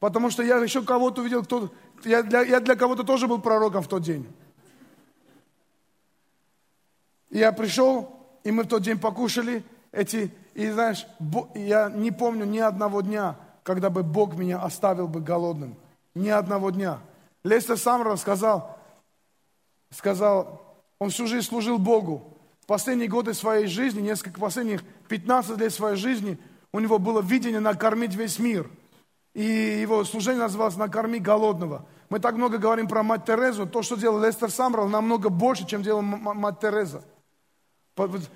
Потому что я еще кого-то увидел, кто... Я для, я для кого-то тоже был пророком в тот день. Я пришел, и мы в тот день покушали эти... И знаешь, я не помню ни одного дня, когда бы Бог меня оставил бы голодным. Ни одного дня. Лестер Самров сказал, сказал, он всю жизнь служил Богу последние годы своей жизни, несколько последних 15 лет своей жизни, у него было видение накормить весь мир. И его служение называлось «Накорми голодного». Мы так много говорим про мать Терезу. То, что делал Лестер Самрал, намного больше, чем делала мать Тереза.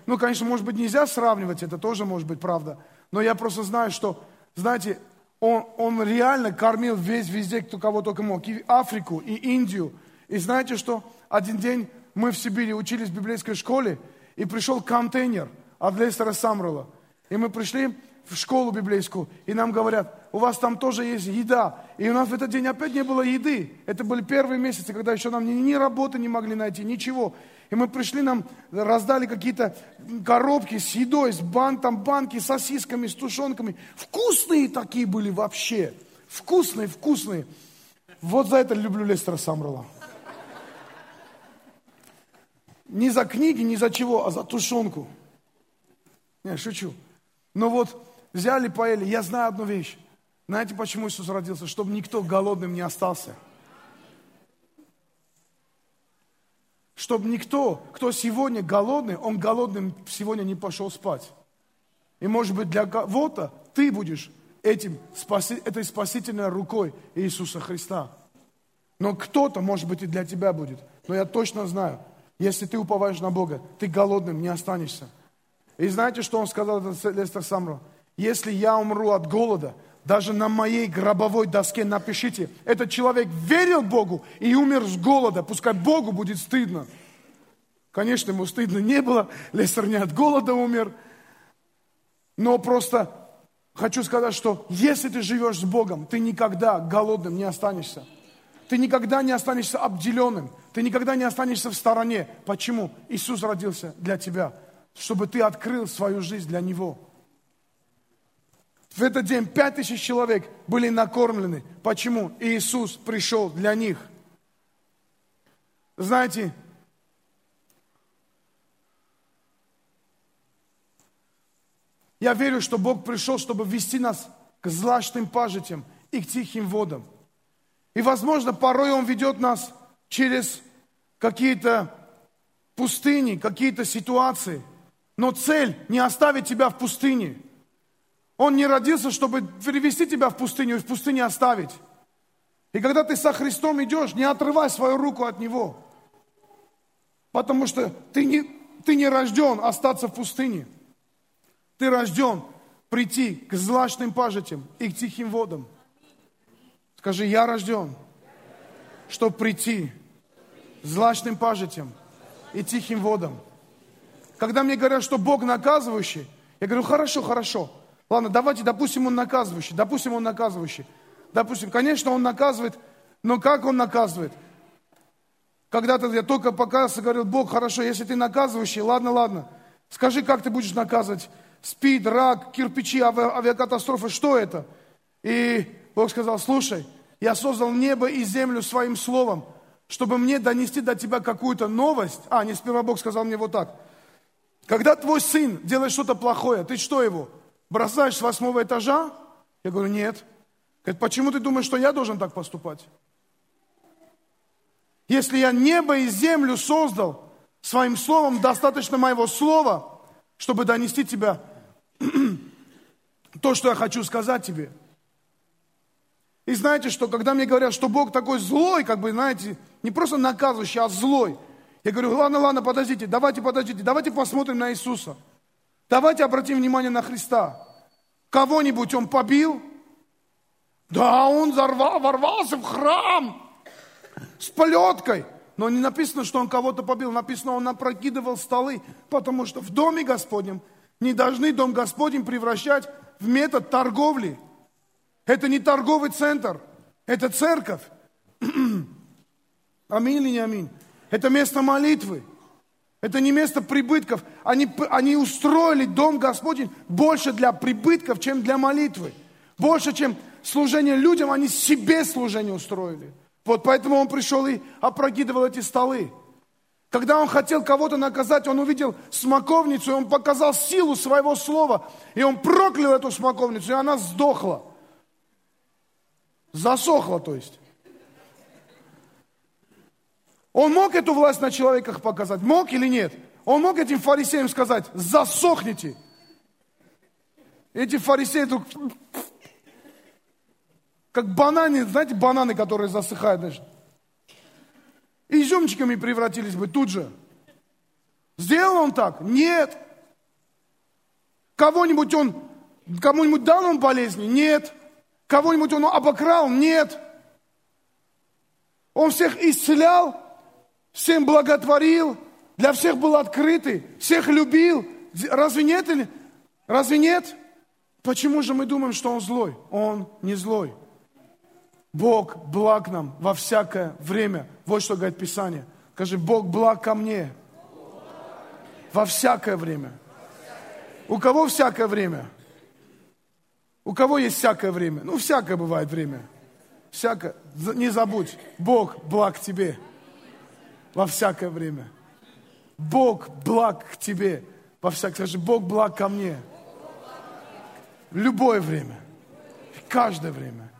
Ну, конечно, может быть, нельзя сравнивать, это тоже может быть правда. Но я просто знаю, что, знаете, он, он реально кормил весь, везде, кто кого только мог. И Африку, и Индию. И знаете, что один день мы в Сибири учились в библейской школе, и пришел контейнер от Лестера Самрела. И мы пришли в школу библейскую, и нам говорят, у вас там тоже есть еда. И у нас в этот день опять не было еды. Это были первые месяцы, когда еще нам ни, ни работы не могли найти, ничего. И мы пришли, нам раздали какие-то коробки с едой, с бан, там банки с сосисками, с тушенками. Вкусные такие были вообще. Вкусные, вкусные. Вот за это люблю Лестера Самрела. Не за книги, не за чего, а за тушенку. Не, шучу. Но вот взяли, поели. Я знаю одну вещь. Знаете, почему Иисус родился? Чтобы никто голодным не остался. Чтобы никто, кто сегодня голодный, он голодным сегодня не пошел спать. И может быть для кого-то ты будешь этим, спаси, этой спасительной рукой Иисуса Христа. Но кто-то, может быть, и для тебя будет. Но я точно знаю, если ты уповаешь на Бога, ты голодным не останешься. И знаете, что он сказал, Лестер Самро? Если я умру от голода, даже на моей гробовой доске напишите, этот человек верил Богу и умер с голода, пускай Богу будет стыдно. Конечно, ему стыдно не было, Лестер не от голода умер. Но просто хочу сказать, что если ты живешь с Богом, ты никогда голодным не останешься. Ты никогда не останешься обделенным. Ты никогда не останешься в стороне. Почему? Иисус родился для тебя, чтобы ты открыл свою жизнь для Него. В этот день пять тысяч человек были накормлены. Почему? Иисус пришел для них. Знаете, Я верю, что Бог пришел, чтобы вести нас к злачным пажитям и к тихим водам. И, возможно, порой Он ведет нас через какие-то пустыни, какие-то ситуации. Но цель не оставить тебя в пустыне. Он не родился, чтобы перевести тебя в пустыню и в пустыне оставить. И когда ты со Христом идешь, не отрывай свою руку от Него. Потому что ты не, ты не рожден остаться в пустыне. Ты рожден прийти к злачным пажитям и к тихим водам. Скажи, я рожден, чтобы прийти злачным пажитям и тихим водам. Когда мне говорят, что Бог наказывающий, я говорю, хорошо, хорошо. Ладно, давайте, допустим, Он наказывающий, допустим, Он наказывающий. Допустим, конечно, Он наказывает, но как Он наказывает? Когда-то я только показывался, говорил, Бог, хорошо, если ты наказывающий, ладно, ладно. Скажи, как ты будешь наказывать? спид, рак, кирпичи, авиакатастрофы, что это? И Бог сказал, слушай, я создал небо и землю своим словом, чтобы мне донести до тебя какую-то новость. А, не сперва Бог сказал мне вот так. Когда твой сын делает что-то плохое, ты что его, бросаешь с восьмого этажа? Я говорю, нет. Говорит, почему ты думаешь, что я должен так поступать? Если я небо и землю создал своим словом, достаточно моего слова, чтобы донести тебя то, что я хочу сказать тебе. И знаете, что когда мне говорят, что Бог такой злой, как бы, знаете, не просто наказывающий, а злой, я говорю, ладно, ладно, подождите, давайте, подождите, давайте посмотрим на Иисуса. Давайте обратим внимание на Христа. Кого-нибудь он побил? Да, он взорвал, ворвался в храм с плеткой. Но не написано, что он кого-то побил, написано, он опрокидывал столы, потому что в доме Господнем не должны Дом Господень превращать в метод торговли. Это не торговый центр, это церковь. Аминь или не аминь? Это место молитвы. Это не место прибытков. Они, они устроили Дом Господень больше для прибытков, чем для молитвы. Больше, чем служение людям, они себе служение устроили. Вот поэтому он пришел и опрокидывал эти столы. Когда он хотел кого-то наказать, он увидел смоковницу, и он показал силу своего слова, и он проклял эту смоковницу, и она сдохла. Засохла, то есть. Он мог эту власть на человеках показать? Мог или нет? Он мог этим фарисеям сказать, засохните. Эти фарисеи вдруг, как бананы, знаете, бананы, которые засыхают, значит, изюмчиками превратились бы тут же. Сделал он так? Нет. Кого-нибудь он, кому-нибудь дал он болезни? Нет. Кого-нибудь он обокрал? Нет. Он всех исцелял, всем благотворил, для всех был открытый, всех любил. Разве нет? Или? Разве нет? Почему же мы думаем, что он злой? Он не злой. Бог благ нам во всякое время. Вот что говорит Писание. Скажи, Бог благ ко мне во всякое время. У кого всякое время? У кого есть всякое время? Ну, всякое бывает время. Всякое. Не забудь, Бог благ тебе во всякое время. Бог благ к тебе во всякое. Скажи, Бог благ ко мне. В любое время. В каждое время.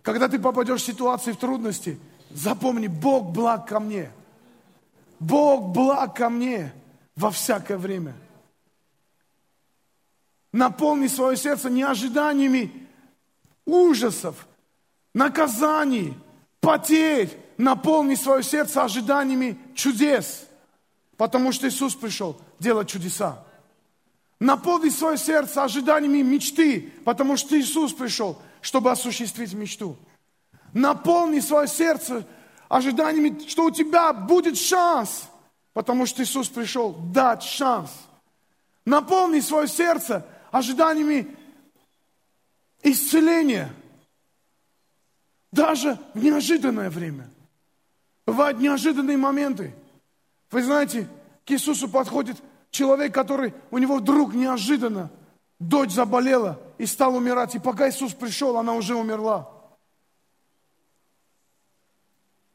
Когда ты попадешь в ситуации, в трудности, запомни, Бог благ ко мне. Бог благ ко мне во всякое время. Наполни свое сердце не ожиданиями ужасов, наказаний, потерь. Наполни свое сердце ожиданиями чудес. Потому что Иисус пришел делать чудеса. Наполни свое сердце ожиданиями мечты, потому что Иисус пришел, чтобы осуществить мечту. Наполни свое сердце ожиданиями, что у тебя будет шанс, потому что Иисус пришел дать шанс. Наполни свое сердце ожиданиями исцеления, даже в неожиданное время. Бывают неожиданные моменты. Вы знаете, к Иисусу подходит человек, который, у него вдруг неожиданно дочь заболела и стал умирать. И пока Иисус пришел, она уже умерла.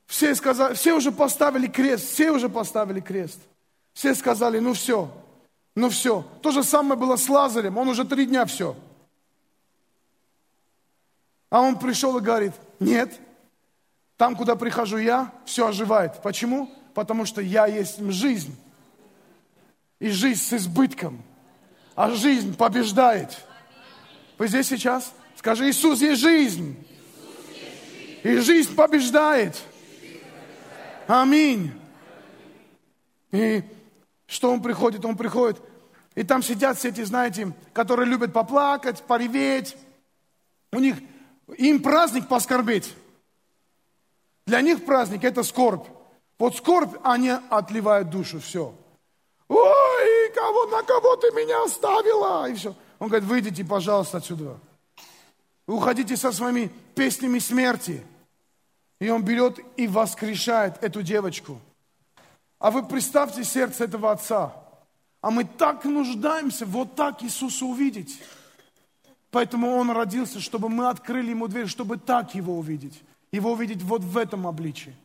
Все, сказали, все уже поставили крест, все уже поставили крест. Все сказали, ну все, ну все. То же самое было с Лазарем, он уже три дня все. А он пришел и говорит, нет, там, куда прихожу я, все оживает. Почему? Потому что я есть жизнь. И жизнь с избытком. А жизнь побеждает. Вы здесь сейчас? Скажи, Иисус есть жизнь. И жизнь побеждает. Аминь. И что он приходит? Он приходит, и там сидят все эти, знаете, которые любят поплакать, пореветь. У них, им праздник поскорбеть. Для них праздник – это скорбь. Вот скорбь, они отливают душу, все. Ой, кого, на кого ты меня оставила? И все. Он говорит, выйдите, пожалуйста, отсюда. Уходите со своими песнями смерти. И он берет и воскрешает эту девочку. А вы представьте сердце этого отца. А мы так нуждаемся вот так Иисуса увидеть. Поэтому Он родился, чтобы мы открыли Ему дверь, чтобы так Его увидеть. Его увидеть вот в этом обличии.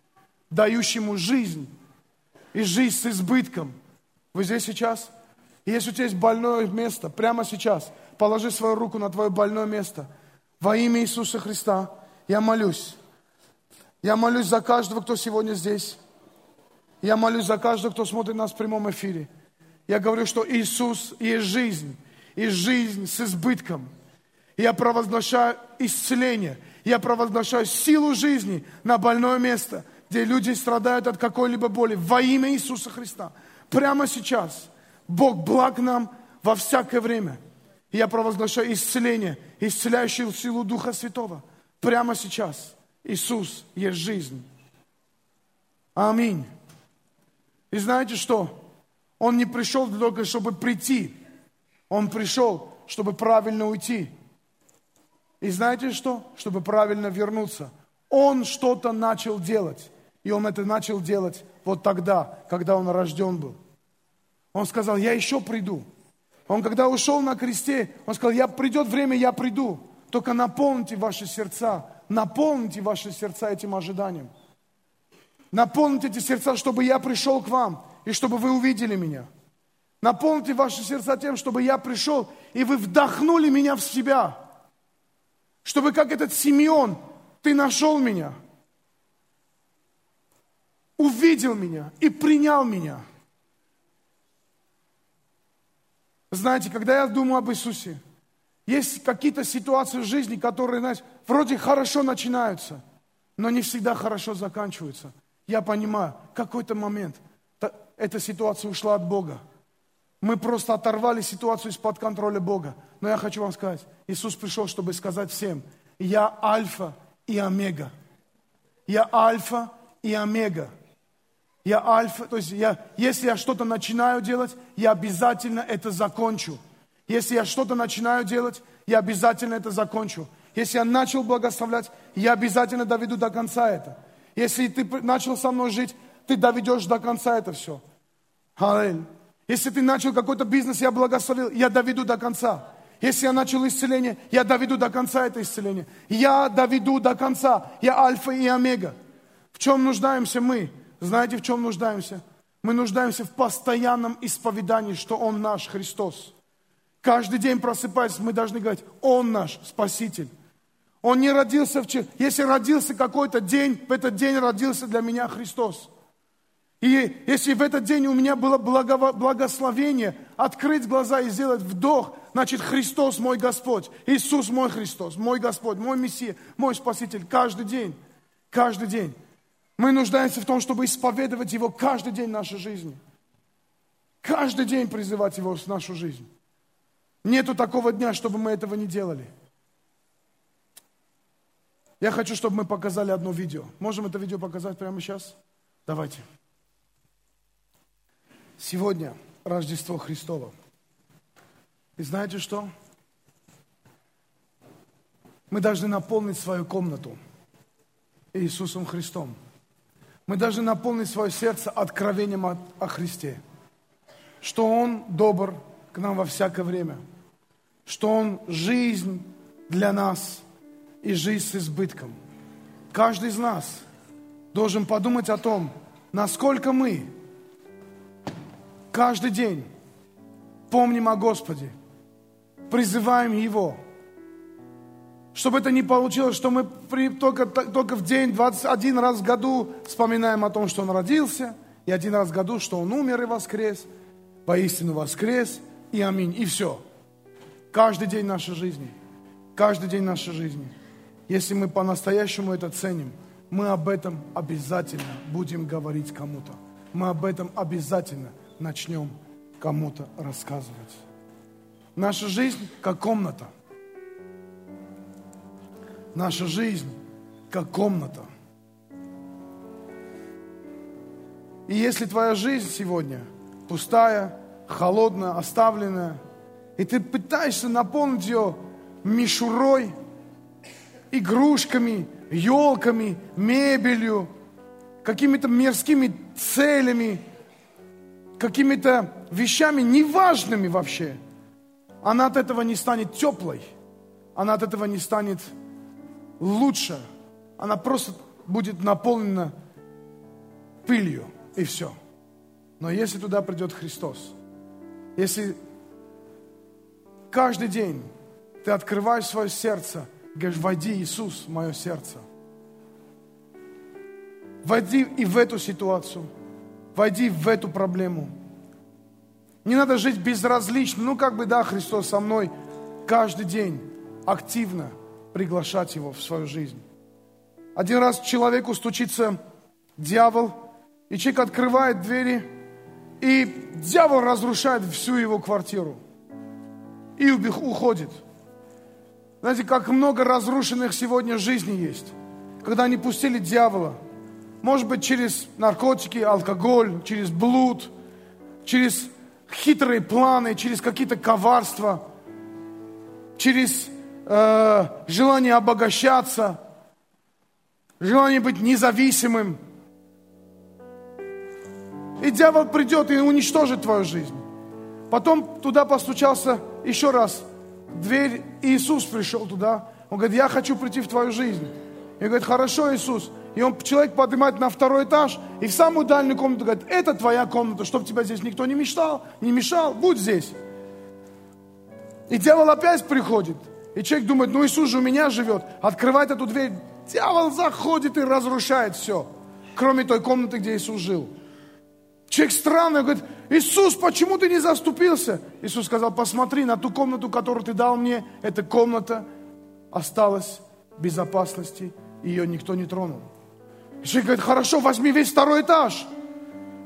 Дающему жизнь. И жизнь с избытком. Вы здесь сейчас? если у тебя есть больное место, прямо сейчас, положи свою руку на твое больное место. Во имя Иисуса Христа я молюсь я молюсь за каждого, кто сегодня здесь. Я молюсь за каждого, кто смотрит нас в прямом эфире. Я говорю, что Иисус есть жизнь, и жизнь с избытком. Я провозглашаю исцеление, я провозглашаю силу жизни на больное место, где люди страдают от какой-либо боли во имя Иисуса Христа. Прямо сейчас Бог благ нам во всякое время. я провозглашаю исцеление, исцеляющую силу Духа Святого. Прямо сейчас – Иисус есть жизнь. Аминь. И знаете что? Он не пришел только, чтобы прийти. Он пришел, чтобы правильно уйти. И знаете что? Чтобы правильно вернуться. Он что-то начал делать. И он это начал делать вот тогда, когда он рожден был. Он сказал, я еще приду. Он когда ушел на кресте, он сказал, я придет время, я приду. Только наполните ваши сердца наполните ваши сердца этим ожиданием. Наполните эти сердца, чтобы я пришел к вам, и чтобы вы увидели меня. Наполните ваши сердца тем, чтобы я пришел, и вы вдохнули меня в себя. Чтобы как этот Симеон, ты нашел меня, увидел меня и принял меня. Знаете, когда я думаю об Иисусе, есть какие-то ситуации в жизни, которые, знаете, вроде хорошо начинаются, но не всегда хорошо заканчиваются. Я понимаю, какой-то момент эта ситуация ушла от Бога. Мы просто оторвали ситуацию из-под контроля Бога. Но я хочу вам сказать, Иисус пришел, чтобы сказать всем, я альфа и омега. Я альфа и омега. Я альфа, то есть я, если я что-то начинаю делать, я обязательно это закончу. Если я что-то начинаю делать, я обязательно это закончу. Если я начал благословлять, я обязательно доведу до конца это. Если ты начал со мной жить, ты доведешь до конца это все. Аллилуйя. Если ты начал какой-то бизнес, я благословил, я доведу до конца. Если я начал исцеление, я доведу до конца это исцеление. Я доведу до конца. Я альфа и омега. В чем нуждаемся мы? Знаете, в чем нуждаемся? Мы нуждаемся в постоянном исповедании, что Он наш Христос. Каждый день просыпаясь, мы должны говорить, Он наш Спаситель. Он не родился вчера. Если родился какой-то день, в этот день родился для меня Христос. И если в этот день у меня было благословение открыть глаза и сделать вдох, значит Христос мой Господь, Иисус мой Христос, мой Господь, мой Мессия, мой Спаситель. Каждый день, каждый день. Мы нуждаемся в том, чтобы исповедовать Его каждый день нашей жизни. Каждый день призывать Его в нашу жизнь. Нету такого дня, чтобы мы этого не делали. Я хочу, чтобы мы показали одно видео. Можем это видео показать прямо сейчас? Давайте. Сегодня Рождество Христово. И знаете что? Мы должны наполнить свою комнату Иисусом Христом. Мы должны наполнить свое сердце откровением о, о Христе. Что Он добр к нам во всякое время. Что Он жизнь для нас и жизнь с избытком. Каждый из нас должен подумать о том, насколько мы каждый день помним о Господе, призываем Его. Чтобы это не получилось, что мы при, только, только в день 21 раз в году вспоминаем о том, что Он родился, и один раз в году, что Он умер и воскрес, поистину воскрес, и аминь, и все. Каждый день нашей жизни, каждый день нашей жизни. Если мы по-настоящему это ценим, мы об этом обязательно будем говорить кому-то. Мы об этом обязательно начнем кому-то рассказывать. Наша жизнь как комната. Наша жизнь как комната. И если твоя жизнь сегодня пустая, холодная, оставленная, и ты пытаешься наполнить ее мишурой, игрушками, елками, мебелью, какими-то мирскими целями, какими-то вещами неважными вообще, она от этого не станет теплой, она от этого не станет лучше, она просто будет наполнена пылью, и все. Но если туда придет Христос, если каждый день ты открываешь свое сердце, говоришь, войди, Иисус, в мое сердце. Войди и в эту ситуацию – Войди в эту проблему. Не надо жить безразлично. Ну, как бы, да, Христос со мной. Каждый день активно приглашать Его в свою жизнь. Один раз человеку стучится дьявол, и человек открывает двери, и дьявол разрушает всю его квартиру. И уходит. Знаете, как много разрушенных сегодня жизней есть. Когда они пустили дьявола – может быть, через наркотики, алкоголь, через блуд, через хитрые планы, через какие-то коварства, через э, желание обогащаться, желание быть независимым. И дьявол придет и уничтожит твою жизнь. Потом туда постучался еще раз. Дверь, Иисус пришел туда. Он говорит, я хочу прийти в твою жизнь. И говорит, хорошо, Иисус, и он, человек поднимает на второй этаж, и в самую дальнюю комнату говорит, это твоя комната, чтобы тебя здесь никто не мешал, не мешал, будь здесь. И дьявол опять приходит. И человек думает, ну Иисус же у меня живет. Открывает эту дверь, дьявол заходит и разрушает все. Кроме той комнаты, где Иисус жил. Человек странный, говорит, Иисус, почему ты не заступился? Иисус сказал, посмотри на ту комнату, которую ты дал мне. Эта комната осталась в безопасности, ее никто не тронул. Человек говорит, хорошо, возьми весь второй этаж.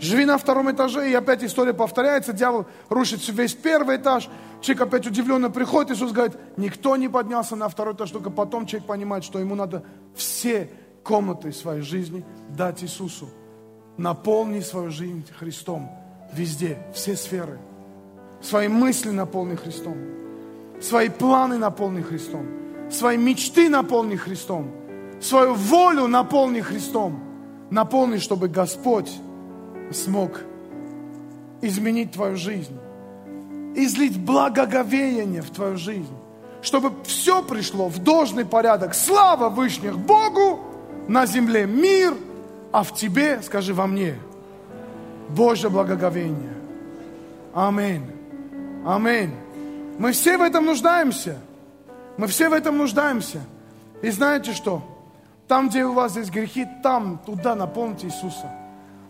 Живи на втором этаже, и опять история повторяется, дьявол рушит весь первый этаж. Человек опять удивленно приходит, Иисус говорит, никто не поднялся на второй этаж, только потом человек понимает, что ему надо все комнаты своей жизни дать Иисусу. Наполни свою жизнь Христом везде, все сферы. Свои мысли наполни Христом. Свои планы наполни Христом. Свои мечты наполни Христом свою волю наполни Христом. Наполни, чтобы Господь смог изменить твою жизнь. Излить благоговение в твою жизнь. Чтобы все пришло в должный порядок. Слава Вышних Богу, на земле мир, а в тебе, скажи во мне, Божье благоговение. Аминь. Аминь. Мы все в этом нуждаемся. Мы все в этом нуждаемся. И знаете что? Там, где у вас есть грехи, там, туда наполните Иисуса.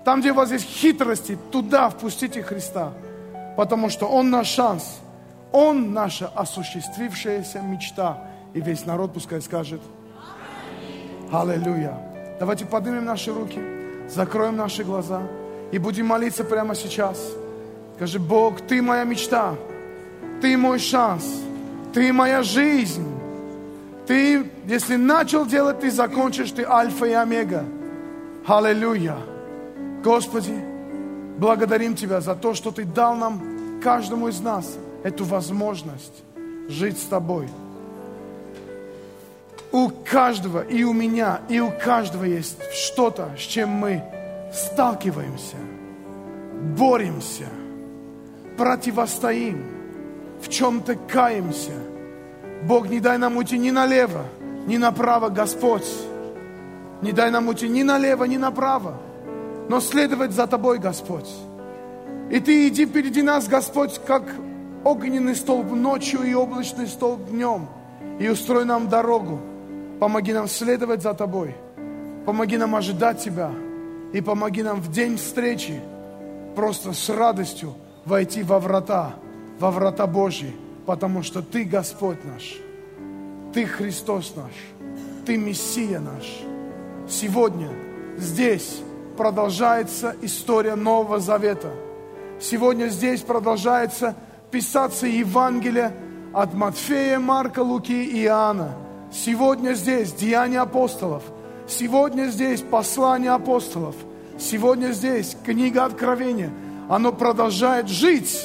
Там, где у вас есть хитрости, туда впустите Христа. Потому что Он наш шанс. Он наша осуществившаяся мечта. И весь народ пускай скажет Аллилуйя. Давайте поднимем наши руки, закроем наши глаза и будем молиться прямо сейчас. Скажи, Бог, Ты моя мечта, Ты мой шанс, Ты моя жизнь. Ты, если начал делать, Ты закончишь, Ты альфа и омега. Аллилуйя. Господи, благодарим Тебя за то, что Ты дал нам, каждому из нас, эту возможность жить с Тобой. У каждого, и у меня, и у каждого есть что-то, с чем мы сталкиваемся, боремся, противостоим, в чем-то каемся. Бог, не дай нам уйти ни налево, ни направо, Господь. Не дай нам уйти ни налево, ни направо, но следовать за Тобой, Господь. И Ты иди впереди нас, Господь, как огненный столб ночью и облачный столб днем, и устрой нам дорогу, Помоги нам следовать за Тобой. Помоги нам ожидать Тебя. И помоги нам в день встречи просто с радостью войти во врата, во врата Божьи, потому что Ты Господь наш, Ты Христос наш, Ты Мессия наш. Сегодня здесь продолжается история Нового Завета. Сегодня здесь продолжается писаться Евангелие от Матфея, Марка, Луки и Иоанна – Сегодня здесь Деяния апостолов. Сегодня здесь послание апостолов. Сегодня здесь книга Откровения. Оно продолжает жить.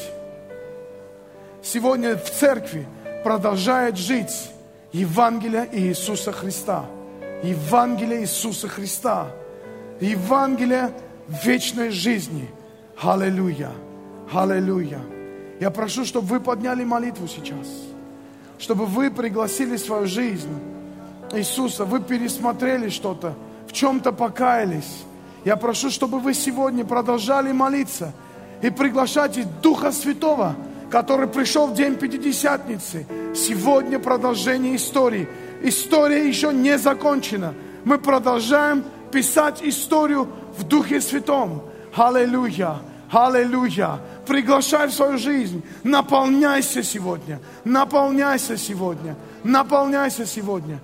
Сегодня в церкви продолжает жить Евангелие Иисуса Христа. Евангелие Иисуса Христа. Евангелие вечной жизни. Аллилуйя. Аллилуйя. Я прошу, чтобы вы подняли молитву сейчас чтобы вы пригласили в свою жизнь Иисуса, вы пересмотрели что-то, в чем-то покаялись. Я прошу, чтобы вы сегодня продолжали молиться и приглашайте Духа Святого, который пришел в день Пятидесятницы. Сегодня продолжение истории. История еще не закончена. Мы продолжаем писать историю в Духе Святом. Аллилуйя! Аллилуйя! Приглашай в свою жизнь. Наполняйся сегодня. Наполняйся сегодня. Наполняйся сегодня.